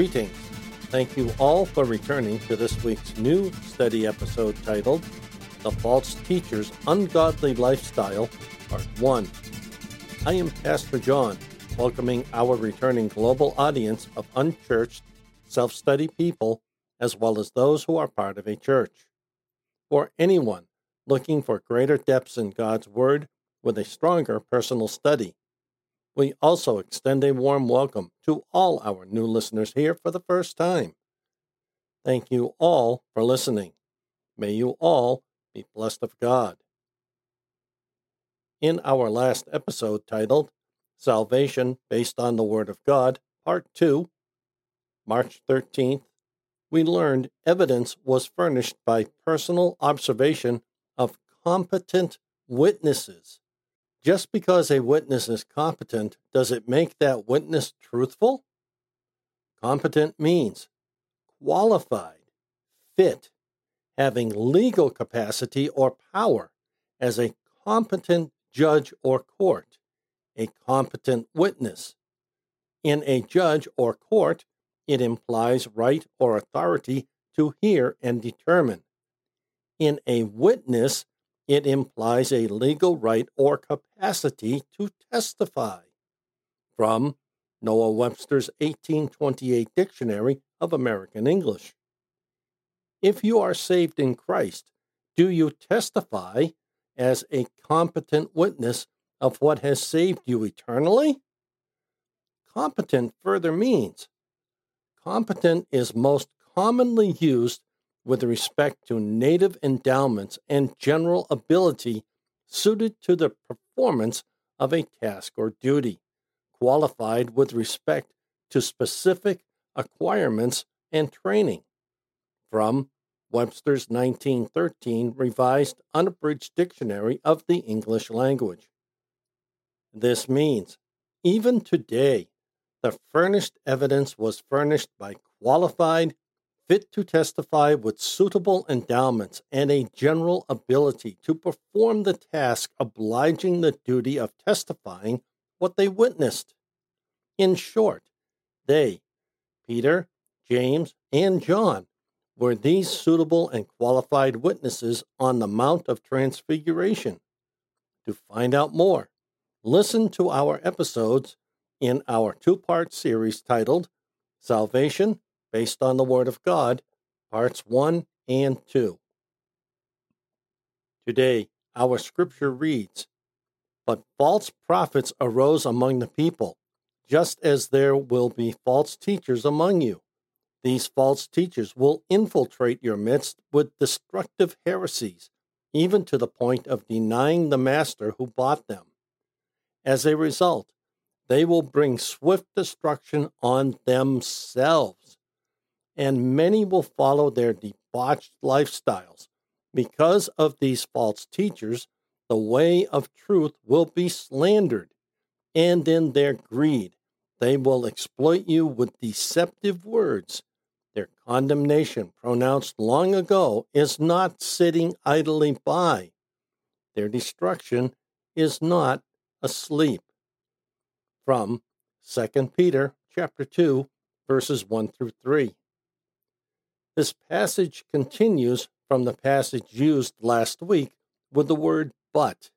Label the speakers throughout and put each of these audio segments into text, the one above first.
Speaker 1: Greetings. Thank you all for returning to this week's new study episode titled The False Teacher's Ungodly Lifestyle, Part 1. I am Pastor John, welcoming our returning global audience of unchurched, self study people, as well as those who are part of a church. For anyone looking for greater depths in God's Word with a stronger personal study, we also extend a warm welcome to all our new listeners here for the first time. Thank you all for listening. May you all be blessed of God. In our last episode titled Salvation Based on the Word of God, Part 2, March 13th, we learned evidence was furnished by personal observation of competent witnesses just because a witness is competent, does it make that witness truthful? Competent means qualified, fit, having legal capacity or power as a competent judge or court, a competent witness. In a judge or court, it implies right or authority to hear and determine. In a witness, it implies a legal right or capacity to testify. From Noah Webster's 1828 Dictionary of American English. If you are saved in Christ, do you testify as a competent witness of what has saved you eternally? Competent further means competent is most commonly used with respect to native endowments and general ability suited to the performance of a task or duty, qualified with respect to specific acquirements and training. From Webster's 1913 Revised Unabridged Dictionary of the English Language. This means, even today, the furnished evidence was furnished by qualified, fit to testify with suitable endowments and a general ability to perform the task obliging the duty of testifying what they witnessed. In short, they, Peter, James, and John, were these suitable and qualified witnesses on the Mount of Transfiguration. To find out more, listen to our episodes in our two part series titled Salvation based on the Word of God, parts 1 and 2. Today, our scripture reads But false prophets arose among the people, just as there will be false teachers among you. These false teachers will infiltrate your midst with destructive heresies, even to the point of denying the master who bought them. As a result, they will bring swift destruction on themselves and many will follow their debauched lifestyles. Because of these false teachers, the way of truth will be slandered, and in their greed, they will exploit you with deceptive words. Their condemnation, pronounced long ago, is not sitting idly by. Their destruction is not asleep. From 2 Peter chapter 2 verses 1 through 3. This passage continues from the passage used last week with the word but.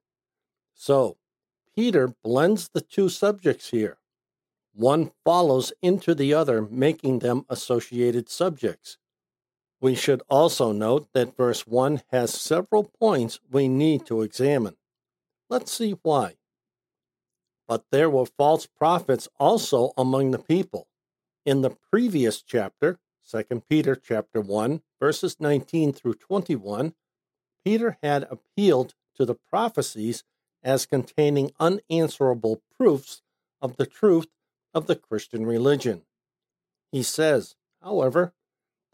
Speaker 1: So, Peter blends the two subjects here. One follows into the other, making them associated subjects. We should also note that verse 1 has several points we need to examine. Let's see why. But there were false prophets also among the people. In the previous chapter, 2 Peter chapter 1 verses 19 through 21, Peter had appealed to the prophecies as containing unanswerable proofs of the truth of the Christian religion. He says, however,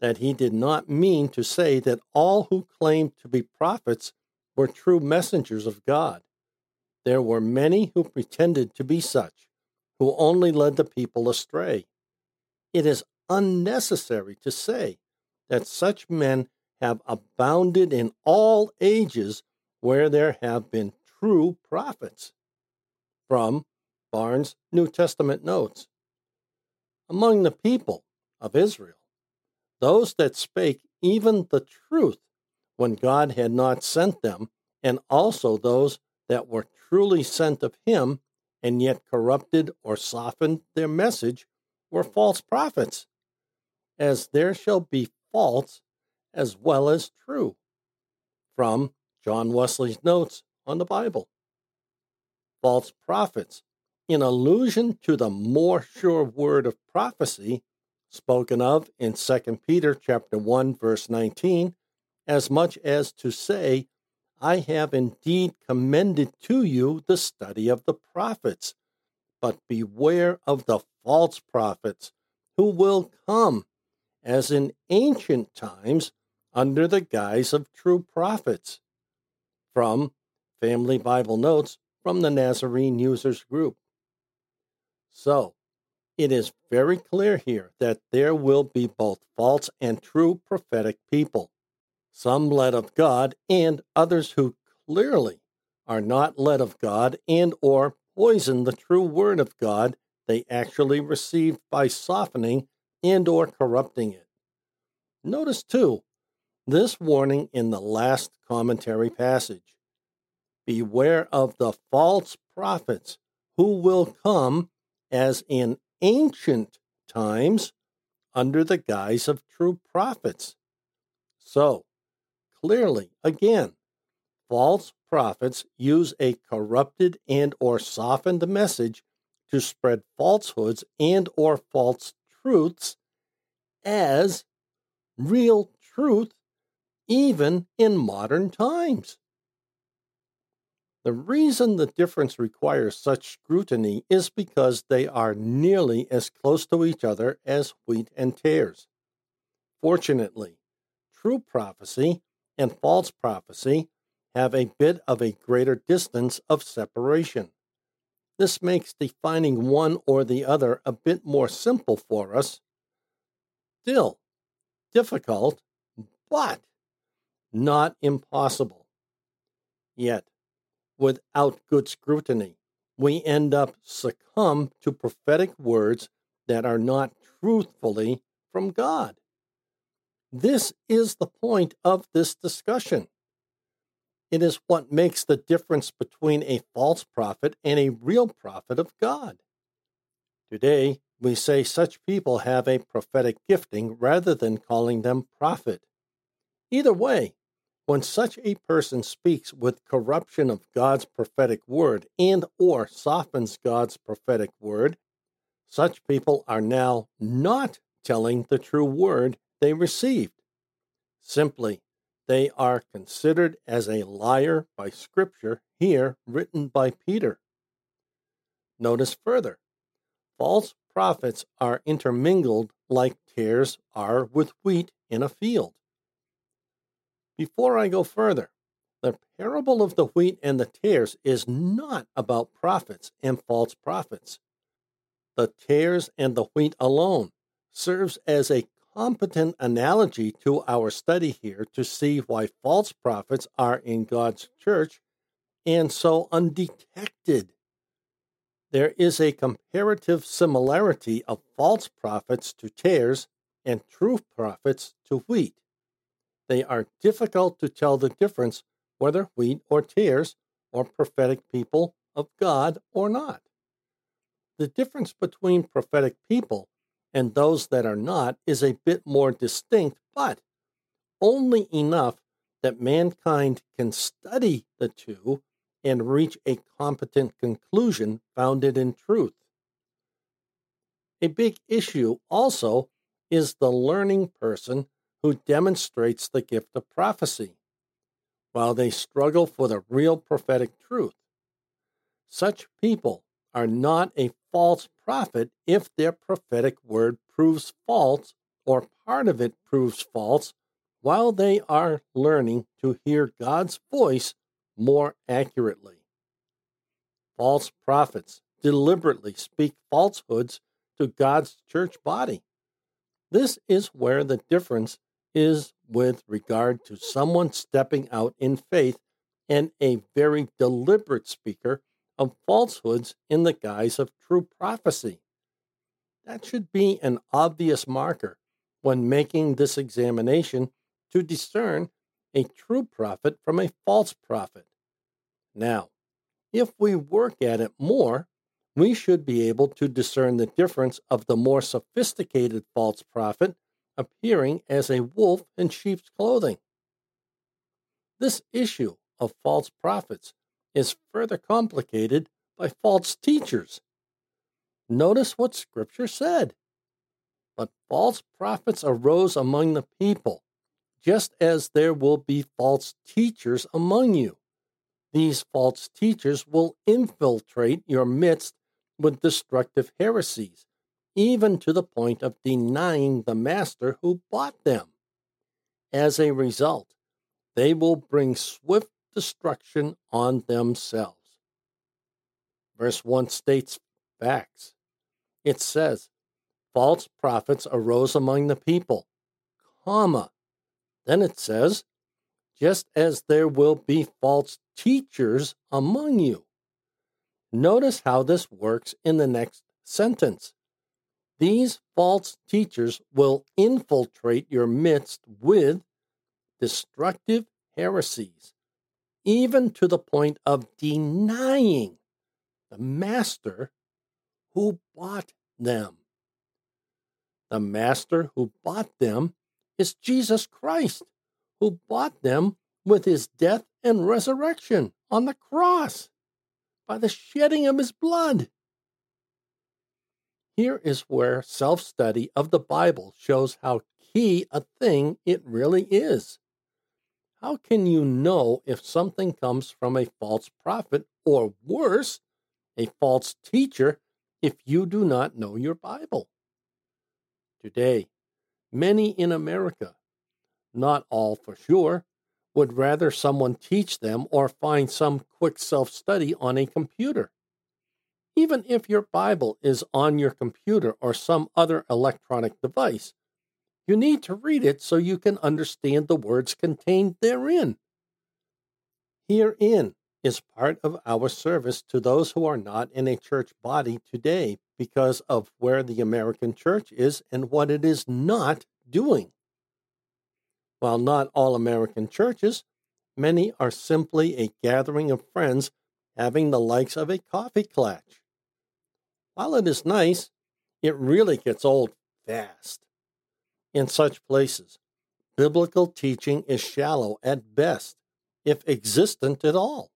Speaker 1: that he did not mean to say that all who claimed to be prophets were true messengers of God. There were many who pretended to be such, who only led the people astray. It is unnecessary to say that such men have abounded in all ages where there have been true prophets. From Barnes' New Testament Notes. Among the people, of Israel, those that spake even the truth when God had not sent them, and also those that were truly sent of him and yet corrupted or softened their message were false prophets, as there shall be false as well as true. From John Wesley's notes on the Bible. False prophets, in allusion to the more sure word of prophecy spoken of in 2 Peter chapter 1 verse 19, as much as to say, I have indeed commended to you the study of the prophets, but beware of the false prophets who will come, as in ancient times, under the guise of true prophets. From Family Bible Notes from the Nazarene Users Group. So, it is very clear here that there will be both false and true prophetic people, some led of God and others who clearly are not led of God and or poison the true word of God they actually received by softening and or corrupting it. Notice too this warning in the last commentary passage. Beware of the false prophets who will come as in ancient times under the guise of true prophets. So, clearly, again, false prophets use a corrupted and or softened message to spread falsehoods and or false truths as real truth even in modern times. The reason the difference requires such scrutiny is because they are nearly as close to each other as wheat and tares. Fortunately, true prophecy and false prophecy have a bit of a greater distance of separation. This makes defining one or the other a bit more simple for us. Still, difficult, but not impossible. Yet, without good scrutiny. We end up succumb to prophetic words that are not truthfully from God. This is the point of this discussion. It is what makes the difference between a false prophet and a real prophet of God. Today, we say such people have a prophetic gifting rather than calling them prophet. Either way, when such a person speaks with corruption of God's prophetic word and or softens God's prophetic word, such people are now not telling the true word they received. Simply, they are considered as a liar by Scripture, here written by Peter. Notice further false prophets are intermingled like tares are with wheat in a field. Before I go further, the parable of the wheat and the tares is not about prophets and false prophets. The tares and the wheat alone serves as a competent analogy to our study here to see why false prophets are in God's church and so undetected. There is a comparative similarity of false prophets to tares and true prophets to wheat they are difficult to tell the difference whether wheat or tares or prophetic people of God or not. The difference between prophetic people and those that are not is a bit more distinct, but only enough that mankind can study the two and reach a competent conclusion founded in truth. A big issue also is the learning person who demonstrates the gift of prophecy, while they struggle for the real prophetic truth. Such people are not a false prophet if their prophetic word proves false or part of it proves false while they are learning to hear God's voice more accurately. False prophets deliberately speak falsehoods to God's church body. This is where the difference is with regard to someone stepping out in faith and a very deliberate speaker of falsehoods in the guise of true prophecy. That should be an obvious marker when making this examination to discern a true prophet from a false prophet. Now, if we work at it more, we should be able to discern the difference of the more sophisticated false prophet appearing as a wolf in sheep's clothing. This issue of false prophets is further complicated by false teachers. Notice what Scripture said. But false prophets arose among the people, just as there will be false teachers among you. These false teachers will infiltrate your midst with destructive heresies, even to the point of denying the master who bought them. As a result, they will bring swift destruction on themselves. Verse 1 states facts. It says, False prophets arose among the people, comma. Then it says, just as there will be false teachers among you. Notice how this works in the next sentence. These false teachers will infiltrate your midst with destructive heresies, even to the point of denying the master who bought them. The master who bought them is Jesus Christ who bought them with his death and resurrection on the cross by the shedding of his blood. Here is where self study of the Bible shows how key a thing it really is. How can you know if something comes from a false prophet or worse, a false teacher, if you do not know your Bible? Today, many in America not all for sure, would rather someone teach them or find some quick self study on a computer. Even if your Bible is on your computer or some other electronic device, you need to read it so you can understand the words contained therein. Herein is part of our service to those who are not in a church body today because of where the American church is and what it is not doing. While not all American churches, many are simply a gathering of friends having the likes of a coffee klatch. While it is nice, it really gets old fast. In such places, biblical teaching is shallow at best, if existent at all.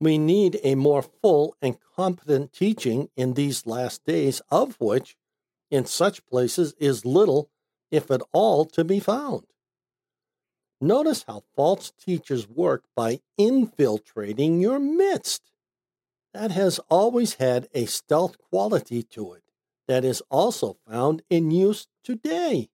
Speaker 1: We need a more full and competent teaching in these last days, of which, in such places, is little, if at all, to be found. Notice how false teachers work by infiltrating your midst. That has always had a stealth quality to it that is also found in use today.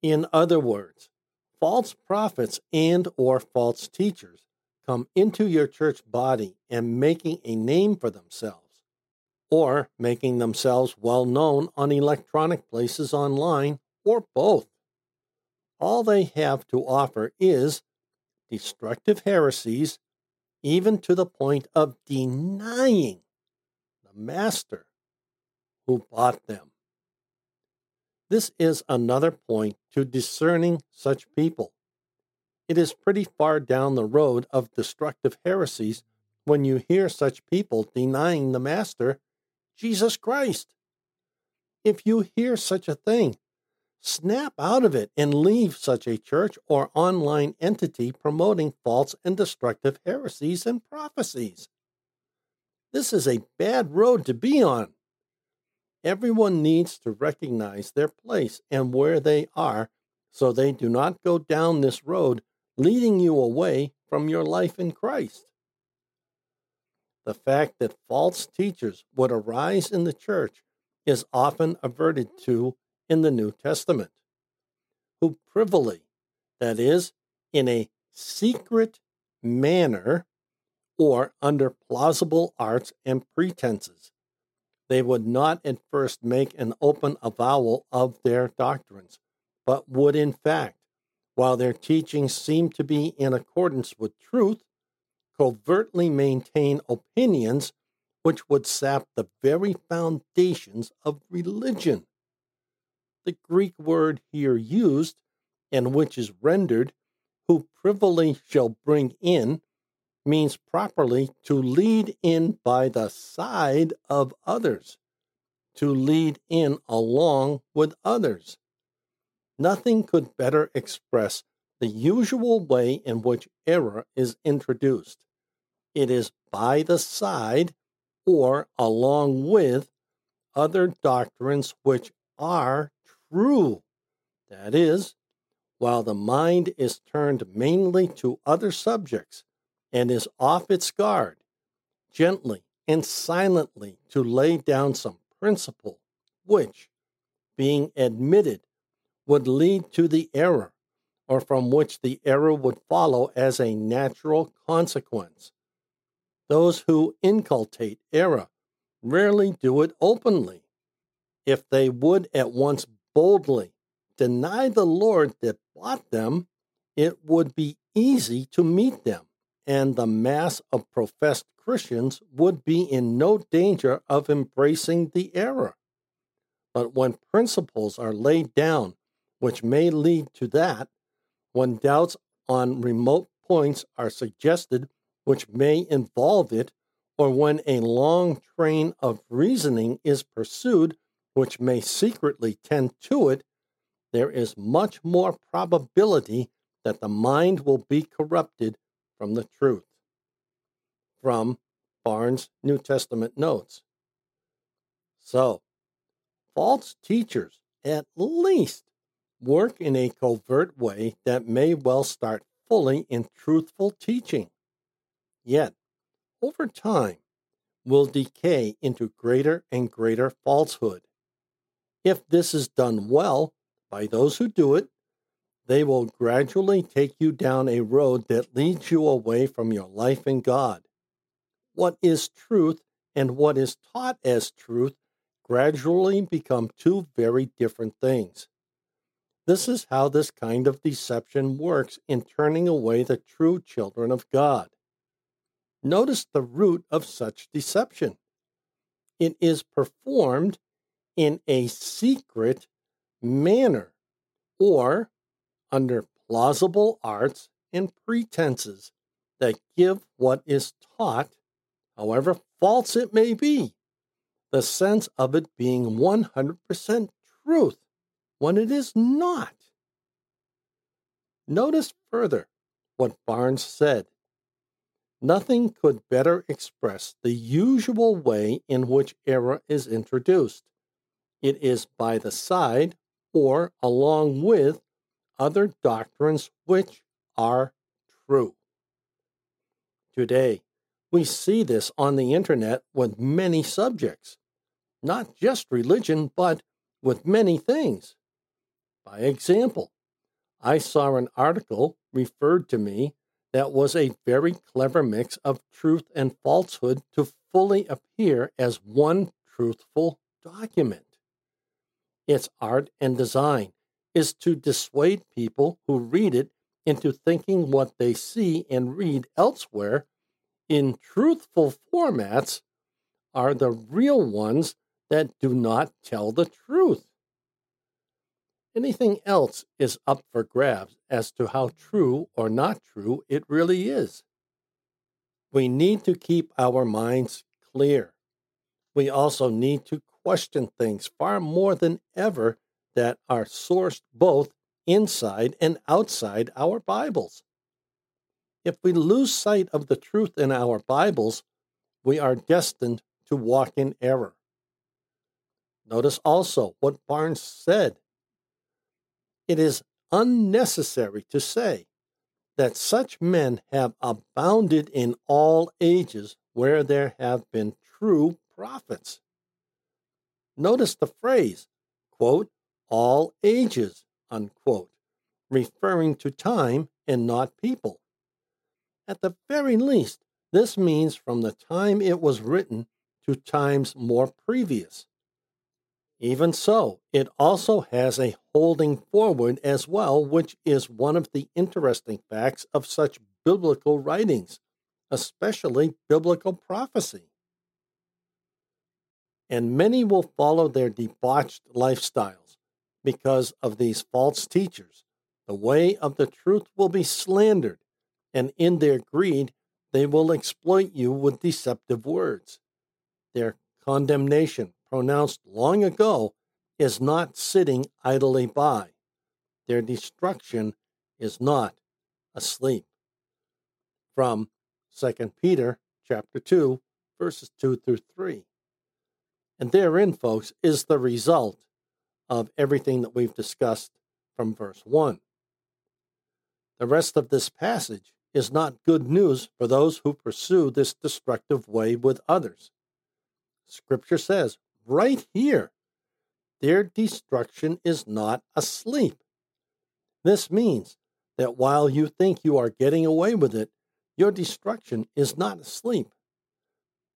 Speaker 1: In other words, false prophets and or false teachers come into your church body and making a name for themselves or making themselves well known on electronic places online or both. All they have to offer is destructive heresies, even to the point of denying the master who bought them. This is another point to discerning such people. It is pretty far down the road of destructive heresies when you hear such people denying the Master, Jesus Christ. If you hear such a thing, Snap out of it and leave such a church or online entity promoting false and destructive heresies and prophecies. This is a bad road to be on. Everyone needs to recognize their place and where they are so they do not go down this road leading you away from your life in Christ. The fact that false teachers would arise in the church is often averted to in the New Testament, who privily, that is, in a secret manner or under plausible arts and pretenses. They would not at first make an open avowal of their doctrines, but would in fact, while their teachings seemed to be in accordance with truth, covertly maintain opinions which would sap the very foundations of religion. The Greek word here used, and which is rendered, who privily shall bring in, means properly to lead in by the side of others, to lead in along with others. Nothing could better express the usual way in which error is introduced. It is by the side or along with other doctrines which are true. That is, while the mind is turned mainly to other subjects and is off its guard, gently and silently to lay down some principle which, being admitted, would lead to the error, or from which the error would follow as a natural consequence. Those who inculcate error rarely do it openly. If they would at once boldly deny the Lord that bought them, it would be easy to meet them, and the mass of professed Christians would be in no danger of embracing the error. But when principles are laid down which may lead to that, when doubts on remote points are suggested which may involve it, or when a long train of reasoning is pursued which may secretly tend to it, there is much more probability that the mind will be corrupted from the truth. From Barnes' New Testament Notes. So, false teachers at least work in a covert way that may well start fully in truthful teaching, yet, over time, will decay into greater and greater falsehood. If this is done well by those who do it, they will gradually take you down a road that leads you away from your life in God. What is truth and what is taught as truth gradually become two very different things. This is how this kind of deception works in turning away the true children of God. Notice the root of such deception. It is performed in a secret manner or under plausible arts and pretenses that give what is taught, however false it may be, the sense of it being 100% truth when it is not. Notice further what Barnes said. Nothing could better express the usual way in which error is introduced. It is by the side or along with other doctrines which are true. Today, we see this on the internet with many subjects, not just religion, but with many things. By example, I saw an article referred to me that was a very clever mix of truth and falsehood to fully appear as one truthful document. Its art and design is to dissuade people who read it into thinking what they see and read elsewhere in truthful formats are the real ones that do not tell the truth. Anything else is up for grabs as to how true or not true it really is. We need to keep our minds clear. We also need to question things far more than ever that are sourced both inside and outside our Bibles. If we lose sight of the truth in our Bibles, we are destined to walk in error. Notice also what Barnes said it is unnecessary to say that such men have abounded in all ages where there have been true prophets. Notice the phrase, quote, all ages, unquote, referring to time and not people. At the very least, this means from the time it was written to times more previous. Even so, it also has a holding forward as well, which is one of the interesting facts of such biblical writings, especially biblical prophecy. and many will follow their debauched lifestyles because of these false teachers. The way of the truth will be slandered, and in their greed, they will exploit you with deceptive words. Their condemnation, pronounced long ago, is not sitting idly by. Their destruction is not asleep. From 2 Peter chapter 2, verses 2 through 3. And therein, folks, is the result of everything that we've discussed from verse 1. The rest of this passage is not good news for those who pursue this destructive way with others. Scripture says right here, their destruction is not asleep. This means that while you think you are getting away with it, your destruction is not asleep.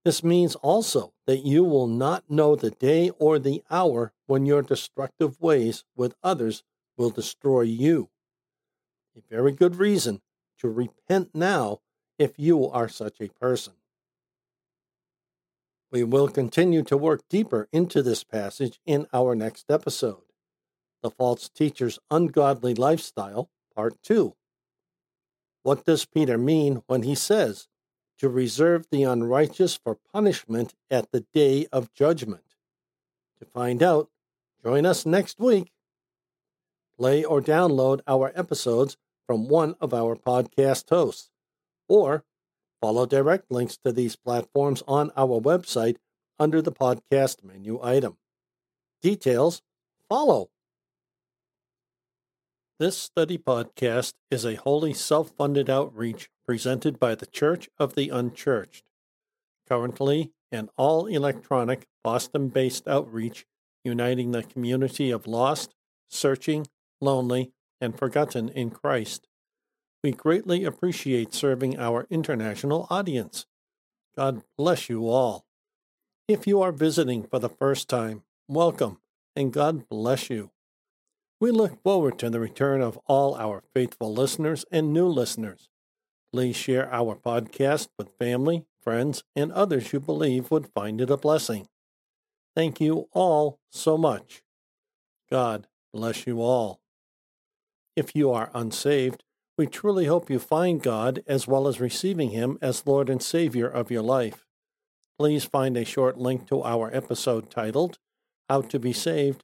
Speaker 1: This means also that you will not know the day or the hour when your destructive ways with others will destroy you. A very good reason to repent now if you are such a person. We will continue to work deeper into this passage in our next episode The False Teacher's Ungodly Lifestyle, Part 2. What does Peter mean when he says, to reserve the unrighteous for punishment at the day of judgment. To find out, join us next week. Play or download our episodes from one of our podcast hosts, or follow direct links to these platforms on our website under the podcast menu item. Details follow. This study podcast is a wholly self funded outreach presented by the Church of the Unchurched, currently an all electronic Boston based outreach uniting the community of lost, searching, lonely, and forgotten in Christ. We greatly appreciate serving our international audience. God bless you all. If you are visiting for the first time, welcome and God bless you. We look forward to the return of all our faithful listeners and new listeners. Please share our podcast with family, friends, and others you believe would find it a blessing. Thank you all so much. God bless you all. If you are unsaved, we truly hope you find God as well as receiving Him as Lord and Savior of your life. Please find a short link to our episode titled How to Be Saved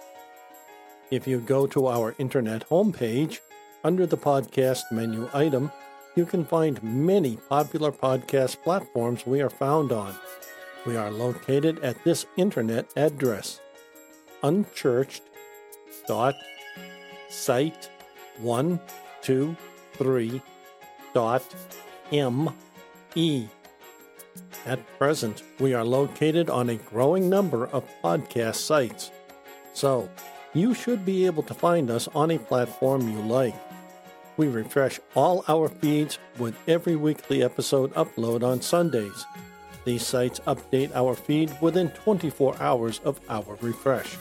Speaker 1: If you go to our internet homepage, under the podcast menu item, you can find many popular podcast platforms we are found on. We are located at this internet address unchurched.site123.me. At present, we are located on a growing number of podcast sites, so you should be able to find us on a platform you like. We refresh all our feeds with every weekly episode upload on Sundays. These sites update our feed within 24 hours of our refresh.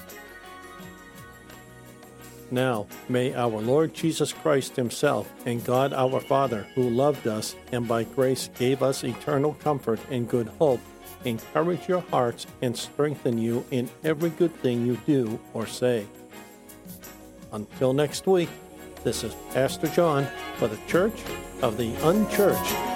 Speaker 1: Now, may our Lord Jesus Christ Himself and God our Father, who loved us and by grace gave us eternal comfort and good hope, encourage your hearts and strengthen you in every good thing you do or say. Until next week, this is Pastor John for the Church of the Unchurched.